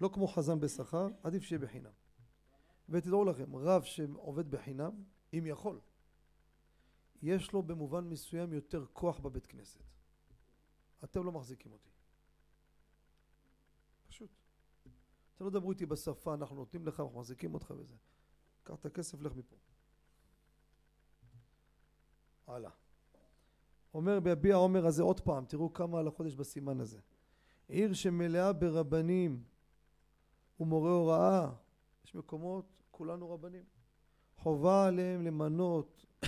לא כמו חזן בשכר, עדיף שיהיה בחינם. ותדעו לכם, רב שעובד בחינם, אם יכול, יש לו במובן מסוים יותר כוח בבית כנסת. אתם לא מחזיקים אותי. פשוט. אתם לא דברו איתי בשפה, אנחנו נותנים לך, אנחנו מחזיקים אותך וזה. קח את הכסף, לך מפה. הלאה. אומר ביביע עומר הזה עוד פעם, תראו כמה הלכות יש בסימן הזה. עיר שמלאה ברבנים ומורי הוראה, יש מקומות, כולנו רבנים. חובה עליהם למנות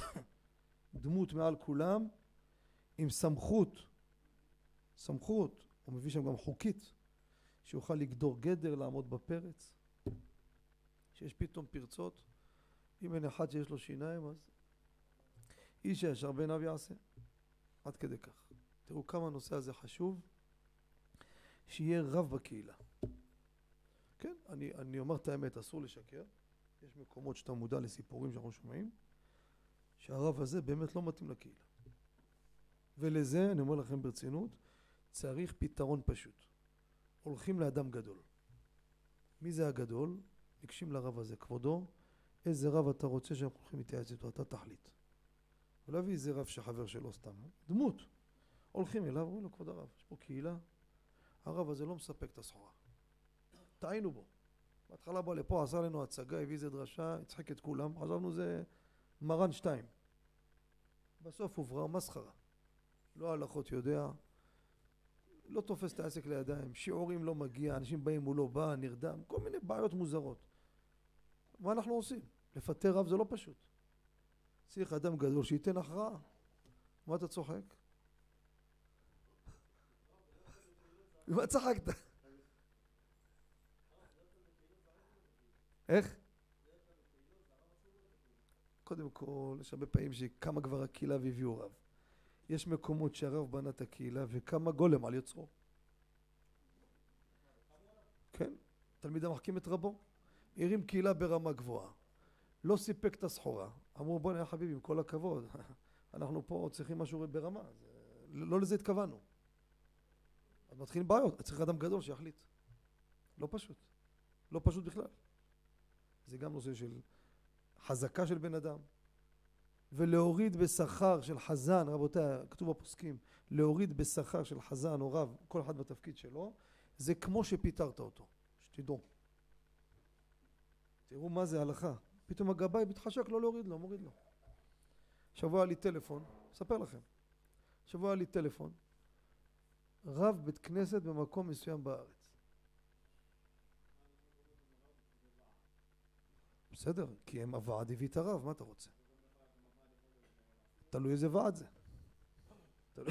דמות מעל כולם עם סמכות, סמכות, הוא מביא שם גם חוקית, שיוכל לגדור גדר, לעמוד בפרץ. שיש פתאום פרצות, אם אין אחד שיש לו שיניים אז איש הישר בעיניו יעשה. עד כדי כך. תראו כמה הנושא הזה חשוב, שיהיה רב בקהילה. כן, אני, אני אומר את האמת, אסור לשקר. יש מקומות שאתה מודע לסיפורים שאנחנו שומעים, שהרב הזה באמת לא מתאים לקהילה. ולזה, אני אומר לכם ברצינות, צריך פתרון פשוט. הולכים לאדם גדול. מי זה הגדול? ניגשים לרב הזה, כבודו, איזה רב אתה רוצה שאנחנו הולכים להתייעץ איתו, אתה תחליט. ולא הביא איזה רב שחבר שלו סתם, דמות. הולכים אליו, אומרים לו, כבוד הרב, יש פה קהילה, הרב הזה לא מספק את הסחורה. טעינו בו. בהתחלה בא לפה, עשה לנו הצגה, הביא איזה דרשה, הצחיק את כולם, חשבנו זה מרן שתיים. בסוף הוברר מסחרה. לא הלכות יודע, לא תופס את העסק לידיים, שיעורים לא מגיע, אנשים באים, הוא לא בא, נרדם, כל מיני בעיות מוזרות. מה אנחנו עושים? לפטר רב זה לא פשוט. צריך אדם גדול שייתן הכרעה. מה אתה צוחק? מה צחקת? איך? קודם כל, יש הרבה פעמים שקמה כבר הקהילה והביאו רב. יש מקומות שהרב בנה את הקהילה וקמה גולם על יוצרו. כן, תלמיד המחכים את רבו. הרים קהילה ברמה גבוהה. לא סיפק את הסחורה. אמרו בוא'נה חביבי, עם כל הכבוד, אנחנו פה צריכים משהו ברמה. לא לזה התכוונו. אז מתחילים בעיות, צריך אדם גדול שיחליט. לא פשוט. לא פשוט בכלל. זה גם נושא של חזקה של בן אדם. ולהוריד בשכר של חזן, רבותיי, כתוב בפוסקים, להוריד בשכר של חזן או רב, כל אחד בתפקיד שלו, זה כמו שפיטרת אותו, שתדעו. תראו מה זה הלכה. פתאום הגבאי מתחשק לא להוריד לו, מוריד לו. שבוע היה לי טלפון, אספר לכם. שבוע היה לי טלפון, רב בית כנסת במקום מסוים בארץ. בסדר, כי הם הוועד הביא את הרב, מה אתה רוצה? תלוי איזה ועד זה. איזה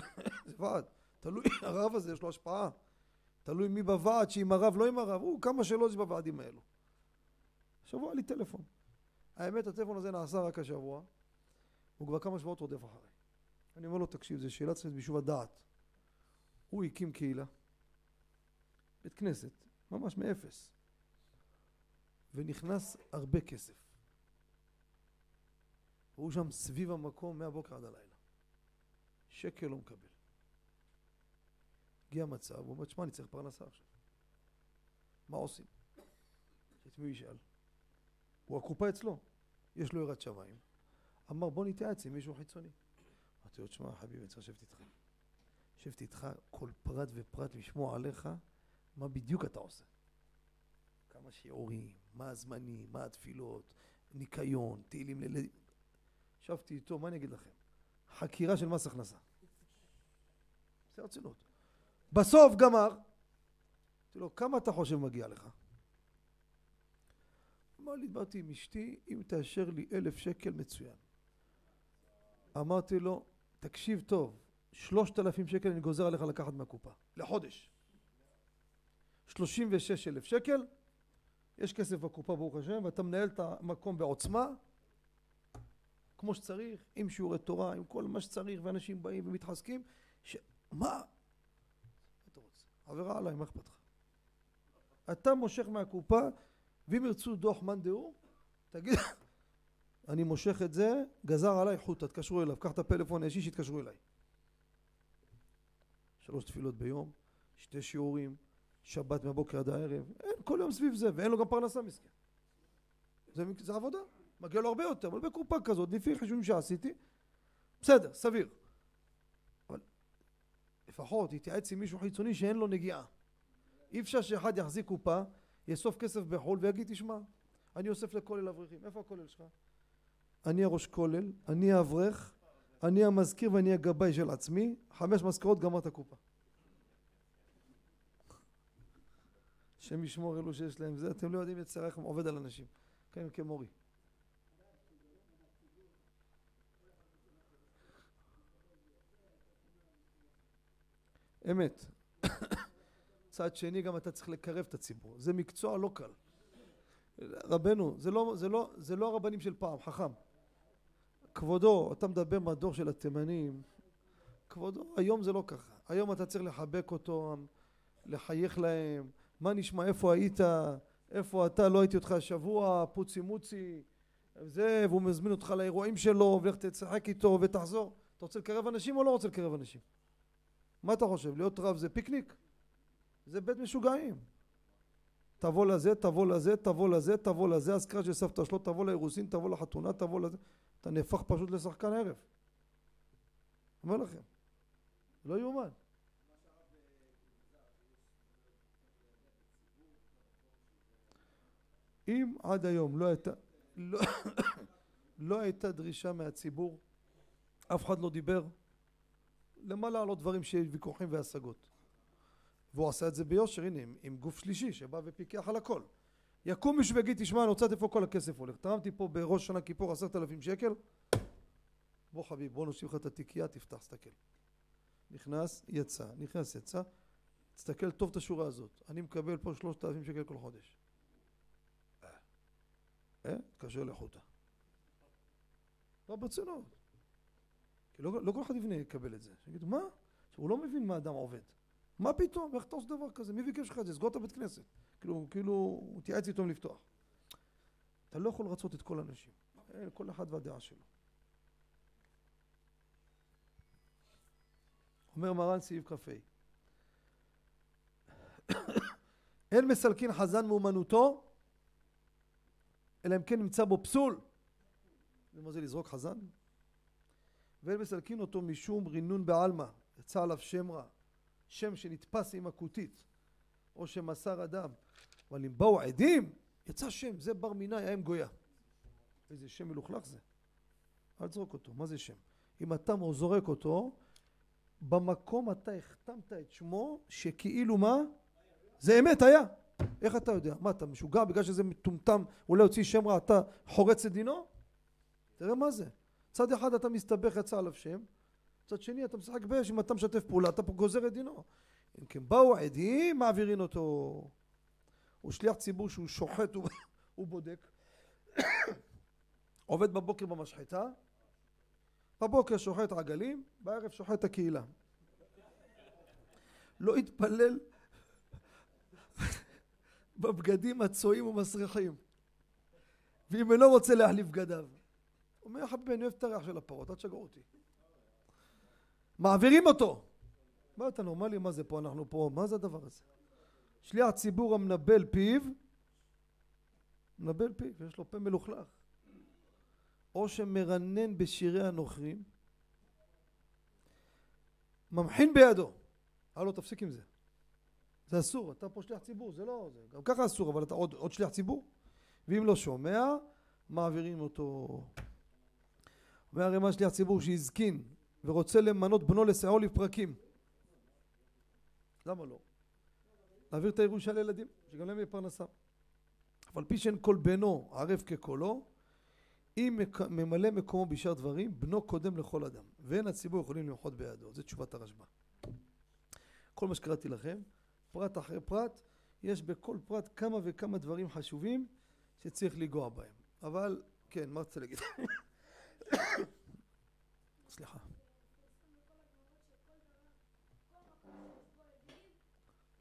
ועד. תלוי, הרב הזה יש לו השפעה. תלוי מי בוועד, שעם הרב, לא עם הרב, הוא כמה שאלות יש בוועדים האלו. שבוע לי טלפון. האמת, הטלפון הזה נעשה רק השבוע, הוא כבר כמה שבועות רודף אחריי. אני אומר לו, תקשיב, זו שאלה צריכה ביישוב הדעת. הוא הקים קהילה, בית כנסת, ממש מאפס, ונכנס הרבה כסף. והוא שם סביב המקום מהבוקר עד הלילה. שקל לא מקבל. הגיע מצב, הוא אומר, תשמע, אני צריך פרנסה עכשיו. מה עושים? את מי ישאל? הוא הקופה אצלו, יש לו יראת שמיים. אמר, בוא נתייעץ עם מישהו חיצוני. אמרתי לו, תשמע, חביבי, אני צריך לשבת איתך. לשבת איתך כל פרט ופרט, לשמוע עליך מה בדיוק אתה עושה. כמה שיעורים, מה הזמנים, מה התפילות, ניקיון, תהילים לילדים. ישבתי איתו, מה אני אגיד לכם? חקירה של מס הכנסה. זה רצינות. בסוף גמר, אמרתי לו, כמה אתה חושב מגיע לך? אמר לי, דיברתי עם אשתי, אם תאשר לי אלף שקל מצוין. אמרתי לו, תקשיב טוב, שלושת אלפים שקל אני גוזר עליך לקחת מהקופה, לחודש. שלושים ושש אלף שקל, יש כסף בקופה ברוך השם, ואתה מנהל את המקום בעוצמה, כמו שצריך, עם שיעורי תורה, עם כל מה שצריך, ואנשים באים ומתחזקים, ש... מה? אתה רוצה? עבירה עליי, מה אכפת לך? אתה מושך מהקופה, ואם ירצו דוח מאן דהוא, תגיד, אני מושך את זה, גזר עליי חוטה, תקשרו אליו, קח את הפלאפון האישי שיתקשרו אליי. שלוש תפילות ביום, שתי שיעורים, שבת מהבוקר עד הערב, אין כל יום סביב זה, ואין לו גם פרנסה מסכן. זה, זה עבודה, מגיע לו הרבה יותר, אבל בקופה כזאת, לפי חישובים שעשיתי, בסדר, סביר. אבל לפחות יתייעץ עם מישהו חיצוני שאין לו נגיעה. אי אפשר שאחד יחזיק קופה, יאסוף כסף בחו"ל ויגיד, תשמע, אני אוסף לכולל אברכים. איפה הכולל שלך? אני הראש כולל, אני האברך, אני המזכיר ואני הגבאי של עצמי, חמש מזכירות גמר את הקופה. השם ישמור אלו שיש להם זה, אתם לא יודעים יצר איך עובד על אנשים, כן, כמורי. אמת. צד שני גם אתה צריך לקרב את הציבור, זה מקצוע לא קל. רבנו, זה לא, זה לא, זה לא הרבנים של פעם, חכם. כבודו, אתה מדבר מהדור של התימנים, כבודו, היום זה לא ככה. היום אתה צריך לחבק אותם, לחייך להם, מה נשמע, איפה היית, איפה אתה, לא הייתי אותך השבוע, פוצי מוצי, זה, והוא מזמין אותך לאירועים שלו, ולך תשחק איתו ותחזור. אתה רוצה לקרב אנשים או לא רוצה לקרב אנשים? מה אתה חושב, להיות רב זה פיקניק? זה בית משוגעים. תבוא לזה, תבוא לזה, תבוא לזה, תבוא לזה, אזכרה של סבתא שלו, תבוא לאירוסין, תבוא לחתונה, תבוא לזה. אתה נהפך פשוט לשחקן ערב. אומר לכם, לא יאומן. אם עד היום לא הייתה, לא, לא הייתה דרישה מהציבור, אף אחד לא דיבר, למה לעלות דברים שיש ויכוחים והשגות? והוא עשה את זה ביושר, הנה, עם, עם גוף שלישי שבא ופיקח על הכל. יקום מישהו ויגיד, תשמע, אני רוצה לדעת איפה כל הכסף הולך. תרמתי פה בראש שנה כיפור עשרת אלפים שקל, בוא חביב, בוא נושיב לך את התיקייה, תפתח, תסתכל. נכנס, יצא, נכנס, יצא, תסתכל טוב את השורה הזאת. אני מקבל פה שלושת אלפים שקל כל חודש. אה? תקשר לחוטה. לא ברצינות. כי לא, לא כל אחד יבנה יקבל את זה. שיגידו, מה? הוא לא מבין מה אדם עובד. מה פתאום? איך אתה עושה דבר כזה? מי ביקש לך את זה? סגור את הבית כנסת. כאילו, כאילו, הוא תייעץ איתו לפתוח. אתה לא יכול לרצות את כל האנשים. כל אחד והדעה שלו. אומר מרן סעיף כ"ה אין מסלקין חזן מאומנותו אלא אם כן נמצא בו פסול. ומה זה לזרוק חזן? ואין מסלקין אותו משום רינון בעלמא, יצא עליו שם רע, שם שנתפס עם הכותית, או שמסר אדם. אבל אם באו עדים, יצא שם, זה בר מינאי, האם גויה. איזה שם מלוכלך זה. אל תזרוק אותו, מה זה שם? אם אתה זורק אותו, במקום אתה החתמת את שמו, שכאילו מה? זה אמת היה. איך אתה יודע? מה אתה משוגע בגלל שזה מטומטם, אולי הוציא שם רע, אתה חורץ את דינו? תראה מה זה. צד אחד אתה מסתבך יצא עליו שם, צד שני אתה משחק באש, אם אתה משתף פעולה אתה פה גוזר את דינו. אם כן באו עדים מעבירים אותו. הוא שליח ציבור שהוא שוחט, הוא, בודק. עובד בבוקר במשחטה, בבוקר שוחט עגלים, בערב שוחט הקהילה. לא התפלל בבגדים הצועים ומסריחים. ואם אינו רוצה להחליף בגדיו. אומר, חביבי, אני אוהב את הריח של הפרות, אל תשגעו אותי. מעבירים אותו. מה אתה נורמלי? מה זה פה? אנחנו פה, מה זה הדבר הזה? שליח ציבור המנבל פיו, מנבל פיו, יש לו פה מלוכלך. או שמרנן בשירי הנוכרים, ממחין בידו. הלו, תפסיק עם זה. זה אסור, אתה פה שליח ציבור, זה לא, זה גם ככה אסור, אבל אתה עוד, עוד שליח ציבור. ואם לא שומע, מעבירים אותו. אומר הרי מה שליח ציבור שהזקין ורוצה למנות בנו לסייעו לפרקים. למה לא? להעביר את הירושה לילדים, שגם להם יהיה פרנסה. אבל פי שאין כל בנו ערב כקולו, אם ממלא מקומו בשאר דברים, בנו קודם לכל אדם, ואין הציבור יכולים למחות בידו. זו תשובת הרשב"א. כל מה שקראתי לכם, פרט אחרי פרט, יש בכל פרט כמה וכמה דברים חשובים שצריך לנגוע בהם. אבל, כן, מה רוצה להגיד? סליחה.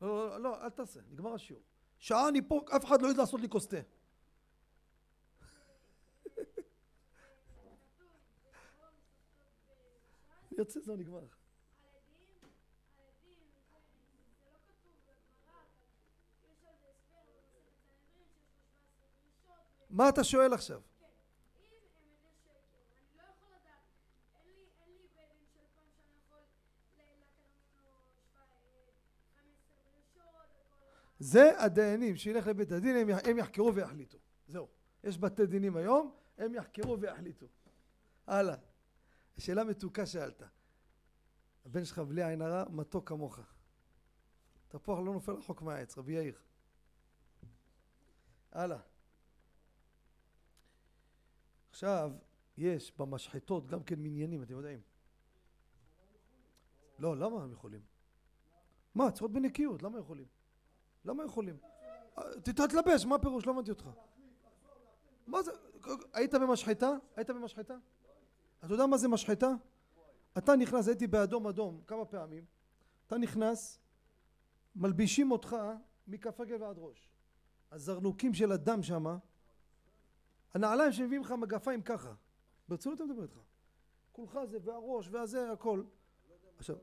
לא, לא, לא, אל תעשה, נגמר השיעור. שעה אני פה, אף אחד לא יודע לעשות לי כוס תה. יוצא, זהו, נגמר. מה אתה שואל עכשיו? זה הדיינים, שילך לבית הדין, הם, יחקרו ויחליטו. זהו. יש בתי דינים היום, הם יחקרו ויחליטו. הלאה. שאלה מתוקה שאלת. הבן שלך בלי עין הרע, מתוק כמוך. תפוח לא נופל רחוק מהעץ, רבי יאיר. הלאה. עכשיו, יש במשחטות גם כן מניינים, אתם יודעים. לא, למה הם יכולים? מה, צריכות בנקיות, למה יכולים? למה יכולים? תתלבש, מה הפירוש? לא הבנתי אותך. מה זה? היית במשחטה? היית במשחטה? אתה יודע מה זה משחטה? אתה נכנס, הייתי באדום אדום כמה פעמים, אתה נכנס, מלבישים אותך מכף רגל ועד ראש. הזרנוקים של הדם שמה, הנעליים שמביאים לך מגפיים ככה. ברצינות אני מדבר איתך. כולך זה, והראש, והזה, הכל. עכשיו,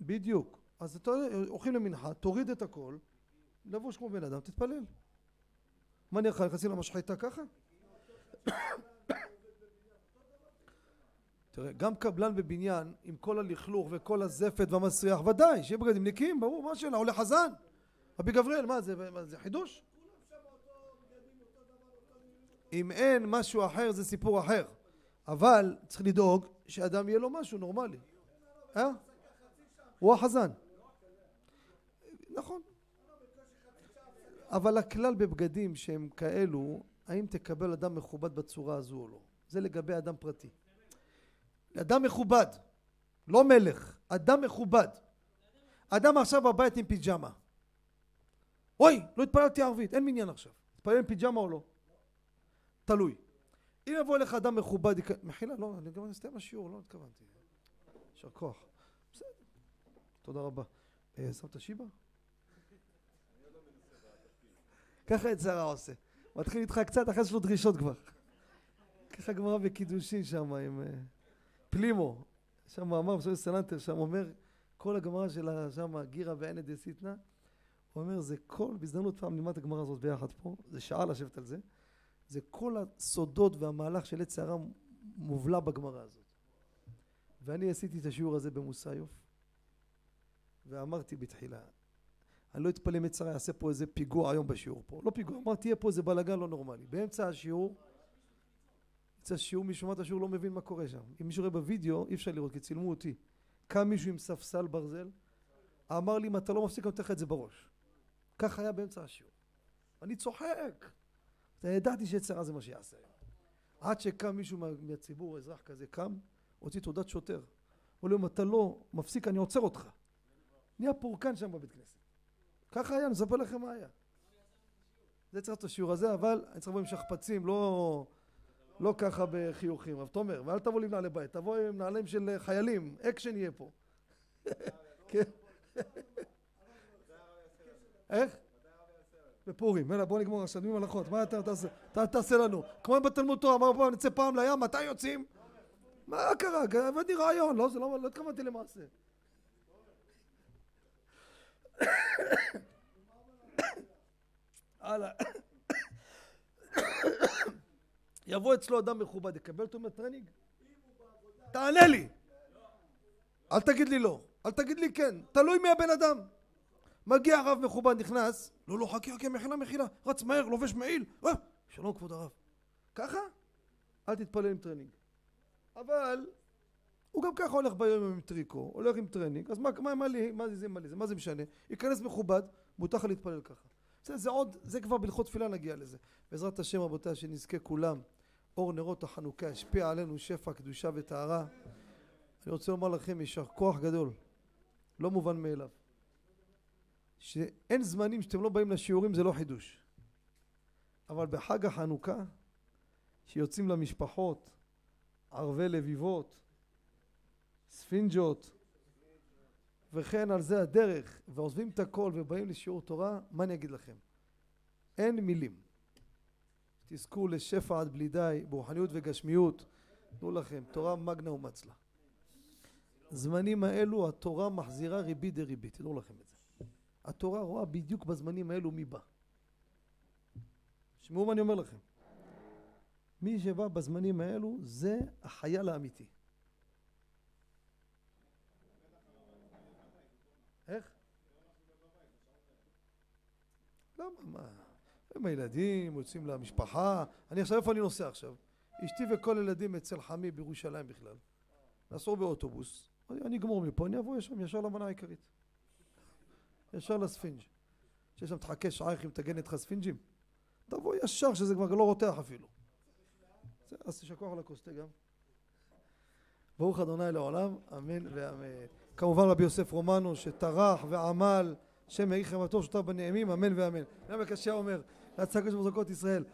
בדיוק. אז אתה הולכים למנחה, תוריד את הכל, לבוש כמו בן אדם, תתפלל. מה נראה לך, נכנסים למשחטה ככה? תראה, גם קבלן בבניין, עם כל הלכלוך וכל הזפת והמסריח, ודאי, שיהיה בגדים נקיים, ברור, מה השאלה, עולה חזן. רבי גבריאל, מה זה, מה זה חידוש? אם אין משהו אחר זה סיפור אחר, אבל צריך לדאוג שאדם יהיה לו משהו נורמלי. אה? הוא החזן. נכון. אבל הכלל בבגדים שהם כאלו, האם תקבל אדם מכובד בצורה הזו או לא? זה לגבי אדם פרטי. אדם מכובד, לא מלך, אדם מכובד. אדם עכשיו בבית עם פיג'מה. אוי, לא התפללתי ערבית, אין מניין עכשיו. התפלל עם פיג'מה או לא? תלוי. אם יבוא אליך אדם מכובד, מחילה, לא, אני גם אסתיים השיעור, לא התכוונתי. יישר כוח. בסדר. תודה רבה. אה, שמת שיבה? ככה את שרה עושה. מתחיל איתך קצת, אחרי שיש לו דרישות כבר. ככה גמרא בקידושין שם עם... אה, פלימו, שם מאמר בסוף סלנטר, שם אומר, כל הגמרא של שם, גירא וענא דסיתנא, הוא אומר, זה כל, בהזדמנות פעם נלמד את הגמרא הזאת ביחד פה, זה שעה לשבת על זה, זה כל הסודות והמהלך של עץ שערה מובלע בגמרא הזאת. ואני עשיתי את השיעור הזה במוסיוף, ואמרתי בתחילה, אני לא אתפלא אם יצרה יעשה פה איזה פיגוע היום בשיעור פה. לא פיגוע, אמר תהיה פה איזה בלאגן לא נורמלי. באמצע השיעור, באמצע השיעור, מי שומע את השיעור לא מבין מה קורה שם. אם מישהו רואה בווידאו, אי אפשר לראות, כי צילמו אותי. קם מישהו עם ספסל ברזל, אמר לי אם אתה לא מפסיק אני נותן לך את זה בראש. ככה היה באמצע השיעור. אני צוחק. ידעתי שיצרה זה מה שיעשה. עד שקם מישהו מהציבור, אזרח כזה, קם, הוציא תעודת שוטר. אמר לו אם אתה לא מפסיק אני עוצר אותך. נהיה פורקן שם בבית כנסת. ככה היה, אני מספר לכם מה היה. זה צריך את השיעור הזה, אבל אני צריך לבוא עם שכפ"צים, לא, לא ככה בחיוכים. אבל תומר, ואל תבוא לי מנהלי בית, תבוא עם נעליים של חיילים, אקשן יהיה פה. כן. איך? בפורים, יאללה בוא נגמור עכשיו, הלכות, מה אתה תעשה? אתה תעשה לנו. כמו בתלמוד תורה, אמר פעם נצא פעם לים, מתי יוצאים? מה קרה? הבאתי רעיון, לא, זה לא, לא התכוונתי למעשה. הלאה. יבוא אצלו אדם מכובד, יקבל אותו מהטרנינג? תענה לי! אל תגיד לי לא, אל תגיד לי כן, תלוי מי הבן אדם. מגיע רב מכובד, נכנס, לא, לא, חכה, חכה, מחילה, מחילה, רץ מהר, לובש מעיל, אה, שלום כבוד הרב. ככה? אל תתפלל עם טרנינג. אבל הוא גם ככה הולך ביום עם טריקו, הולך עם טרנינג, אז מה, מה, מה לי, מה זה, מה לי, מה זה משנה? ייכנס מכובד, מותר לך להתפלל ככה. זה, זה עוד, זה כבר בהלכות תפילה נגיע לזה. בעזרת השם רבותיי, שנזכה כולם, אור נרות החנוכה ישפיע עלינו שפע, קדושה וטהרה. אני רוצה לומר לכם, יישר כוח גדול, לא מובן מאליו. שאין זמנים שאתם לא באים לשיעורים זה לא חידוש. אבל בחג החנוכה, שיוצאים למשפחות, ערבי לביבות, ספינג'ות, וכן על זה הדרך, ועוזבים את הכל ובאים לשיעור תורה, מה אני אגיד לכם? אין מילים. תזכו לשפע עד בלי די, ברוחניות וגשמיות, תנו לכם, תורה מגנה ומצלה. זמנים האלו התורה מחזירה ריבית דריבית, תדעו לכם את זה. התורה רואה בדיוק בזמנים האלו מי בא. שמעו מה אני אומר לכם. מי שבא בזמנים האלו זה החייל האמיתי. איך? למה? מה? הם הילדים, יוצאים למשפחה. אני עכשיו, איפה אני נוסע עכשיו? אשתי וכל הילדים אצל חמי בירושלים בכלל. נסעו באוטובוס. אני אגמור מפה, אני אבוא ישר למנה העיקרית. ישר לספינג'. שיש שם תחכה איך היא מתגנת לך ספינג'ים. תבוא ישר שזה כבר לא רותח אפילו. אז תשכח על הכוס גם. ברוך אדוני לעולם, אמן ואמן. כמובן רבי יוסף רומנו שטרח ועמל, שם יהי חמתו שותף בנעימים, אמן ואמן. רבי קשיא אומר, להצגות של ישראל,